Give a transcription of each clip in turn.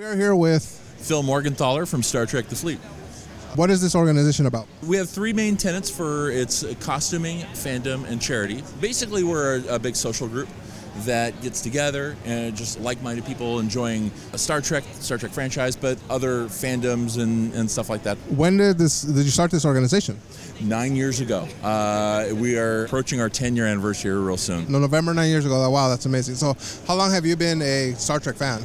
We are here with Phil Morgenthaler from Star Trek The Fleet. what is this organization about? We have three main tenets for its costuming, fandom, and charity. Basically, we're a, a big social group that gets together and just like-minded people enjoying a Star Trek, Star Trek franchise, but other fandoms and, and stuff like that. When did this did you start this organization? Nine years ago, uh, we are approaching our 10-year anniversary real soon. No, November nine years ago. Wow, that's amazing. So, how long have you been a Star Trek fan?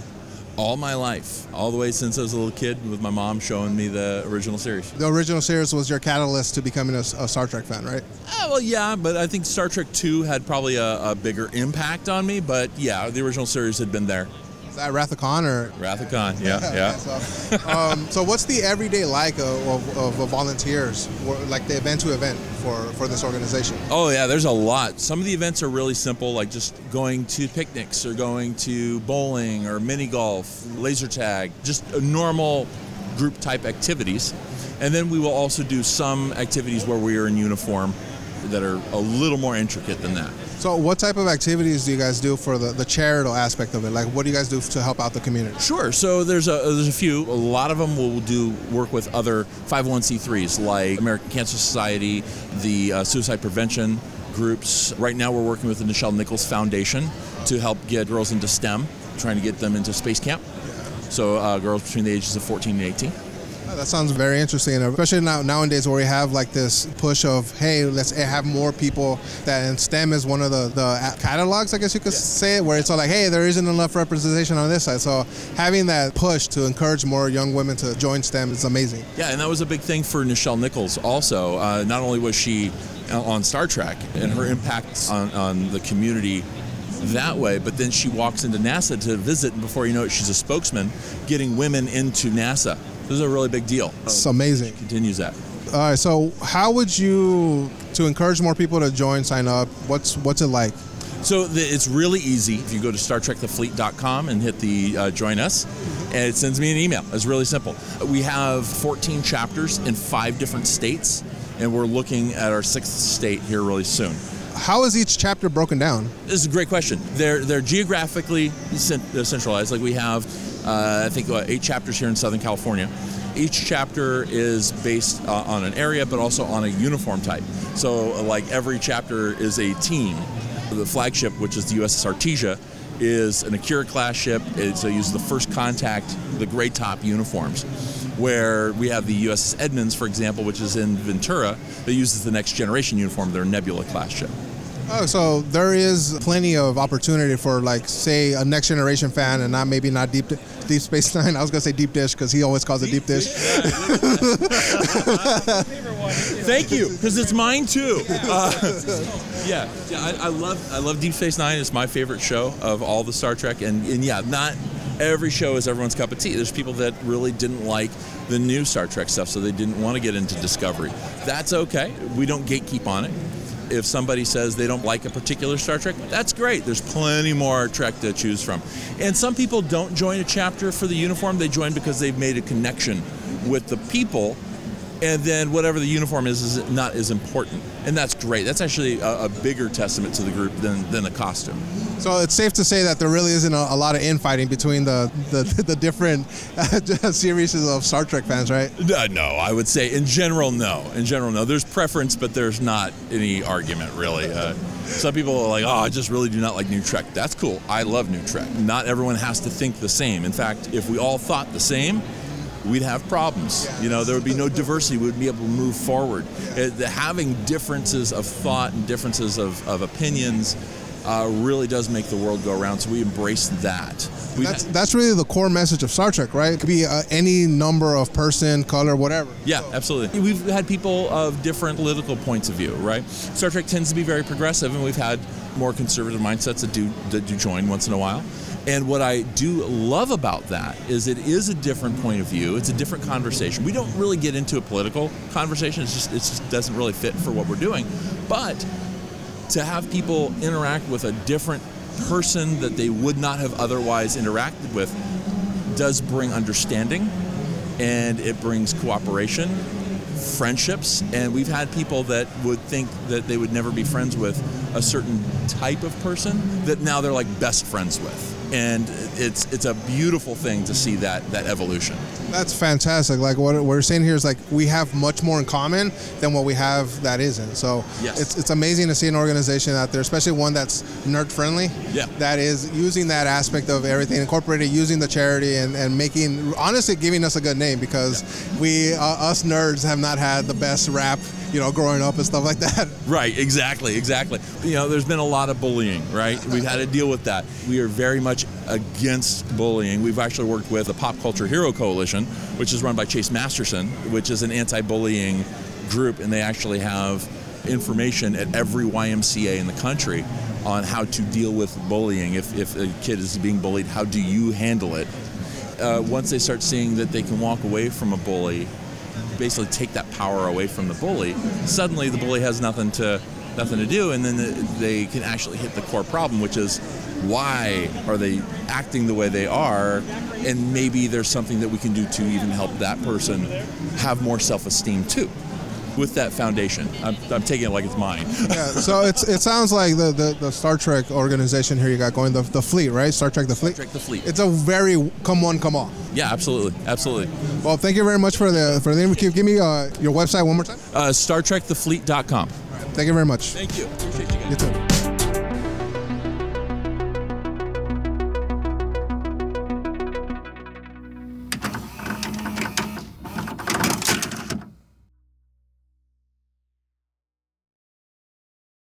All my life, all the way since I was a little kid, with my mom showing me the original series. The original series was your catalyst to becoming a, a Star Trek fan, right? Ah, well, yeah, but I think Star Trek 2 had probably a, a bigger impact on me. But yeah, the original series had been there. Is that Wrath or? Wrath of yeah, yeah. So, um, so what's the everyday like of, of, of volunteers, like the event to event for, for this organization? Oh yeah, there's a lot. Some of the events are really simple, like just going to picnics or going to bowling or mini golf, laser tag, just a normal group type activities. And then we will also do some activities where we are in uniform that are a little more intricate than that. So, what type of activities do you guys do for the, the charitable aspect of it? Like, what do you guys do to help out the community? Sure. So there's a there's a few. A lot of them will do work with other 501c3s like American Cancer Society, the uh, suicide prevention groups. Right now, we're working with the Nichelle Nichols Foundation to help get girls into STEM, trying to get them into space camp. So uh, girls between the ages of 14 and 18. That sounds very interesting, especially now nowadays where we have like this push of hey, let's have more people that in STEM is one of the the catalogs, I guess you could say it, where it's all like hey, there isn't enough representation on this side. So having that push to encourage more young women to join STEM is amazing. Yeah, and that was a big thing for Nichelle Nichols also. Uh, not only was she on Star Trek and her impact on, on the community that way, but then she walks into NASA to visit, and before you know it, she's a spokesman getting women into NASA. This is a really big deal. It's amazing. Continues that. All right, so how would you to encourage more people to join, sign up? What's what's it like? So the, it's really easy. If you go to StarTrekTheFleet.com and hit the uh, join us, and it sends me an email. It's really simple. We have 14 chapters in five different states, and we're looking at our sixth state here really soon. How is each chapter broken down? This is a great question. They're they're geographically cent- uh, centralized. Like we have, uh, I think, uh, eight chapters here in Southern California. Each chapter is based uh, on an area, but also on a uniform type. So, uh, like every chapter is a team. The flagship, which is the USS Artesia, is an Akira class ship. It so uses the first contact, the gray top uniforms. Where we have the USS Edmonds, for example, which is in Ventura, that uses the next generation uniform, their Nebula class ship. Oh, so there is plenty of opportunity for like say a next generation fan and not maybe not deep deep space nine. I was gonna say deep dish because he always calls it deep dish. Thank you, because it's mine too. Uh, yeah, yeah I, I love I love Deep Space Nine. It's my favorite show of all the Star Trek, and, and yeah, not every show is everyone's cup of tea. There's people that really didn't like the new Star Trek stuff, so they didn't want to get into Discovery. That's okay. We don't gatekeep on it. If somebody says they don't like a particular Star Trek, that's great. There's plenty more Trek to choose from. And some people don't join a chapter for the uniform, they join because they've made a connection with the people. And then whatever the uniform is is not as important. And that's great. That's actually a, a bigger testament to the group than, than the costume So it's safe to say that there really isn't a, a lot of infighting between the the, the different series of Star Trek fans, right? no, no i would say in general no. In general no. There's preference but there's not any argument really. Uh, some people are like oh i just really do not like new trek. That's cool. I love new trek. Not everyone has to think the same. In fact if we all thought the same we'd have problems. You know, there would be no diversity. We would be able to move forward. Uh, the- having differences of thought and differences of, of opinions uh, really does make the world go around. So we embrace that. We've That's that's really the core message of Star Trek, right? It could be uh, any number of person, color, whatever. yeah, absolutely. We've had people of different political points of view, right? Star Trek tends to be very progressive, and we've had more conservative mindsets that do that do join once in a while. And what I do love about that is it is a different point of view. It's a different conversation. We don't really get into a political conversation. It's just it just doesn't really fit for what we're doing. But to have people interact with a different person that they would not have otherwise interacted with does bring understanding and it brings cooperation friendships and we've had people that would think that they would never be friends with a certain type of person that now they're like best friends with and it's it's a beautiful thing to see that that evolution. That's fantastic. Like what we're saying here is like we have much more in common than what we have that isn't. So Yes. it's it's amazing to see an organization out there, especially one that's nerd friendly. Yeah. That is using that aspect of everything, incorporated, using the charity and, and making honestly giving us a good name because we uh, us nerds have not had the best rap, you know, growing up and stuff like that. Right, exactly, exactly. You know, there's been a lot of bullying, right? We've had to deal with that. We are very much against bullying. We've actually worked with the Pop Culture Hero Coalition, which is run by Chase Masterson, which is an anti bullying group, and they actually have information at every YMCA in the country on how to deal with bullying. If, if a kid is being bullied, how do you handle it? Uh, once they start seeing that they can walk away from a bully basically take that power away from the bully, suddenly the bully has nothing to nothing to do, and then the, they can actually hit the core problem, which is why are they acting the way they are, and maybe there's something that we can do to even help that person have more self-esteem too. With that foundation, I'm, I'm taking it like it's mine. yeah. So it's it sounds like the, the, the Star Trek organization here you got going the, the fleet right Star Trek the fleet. Star Trek the Fleet. It's a very come on come on. Yeah, absolutely, absolutely. Well, thank you very much for the for the interview. Give me uh, your website one more time. Uh, StarTrekTheFleet.com. Thank you very much. Thank you. Appreciate you guys. You too.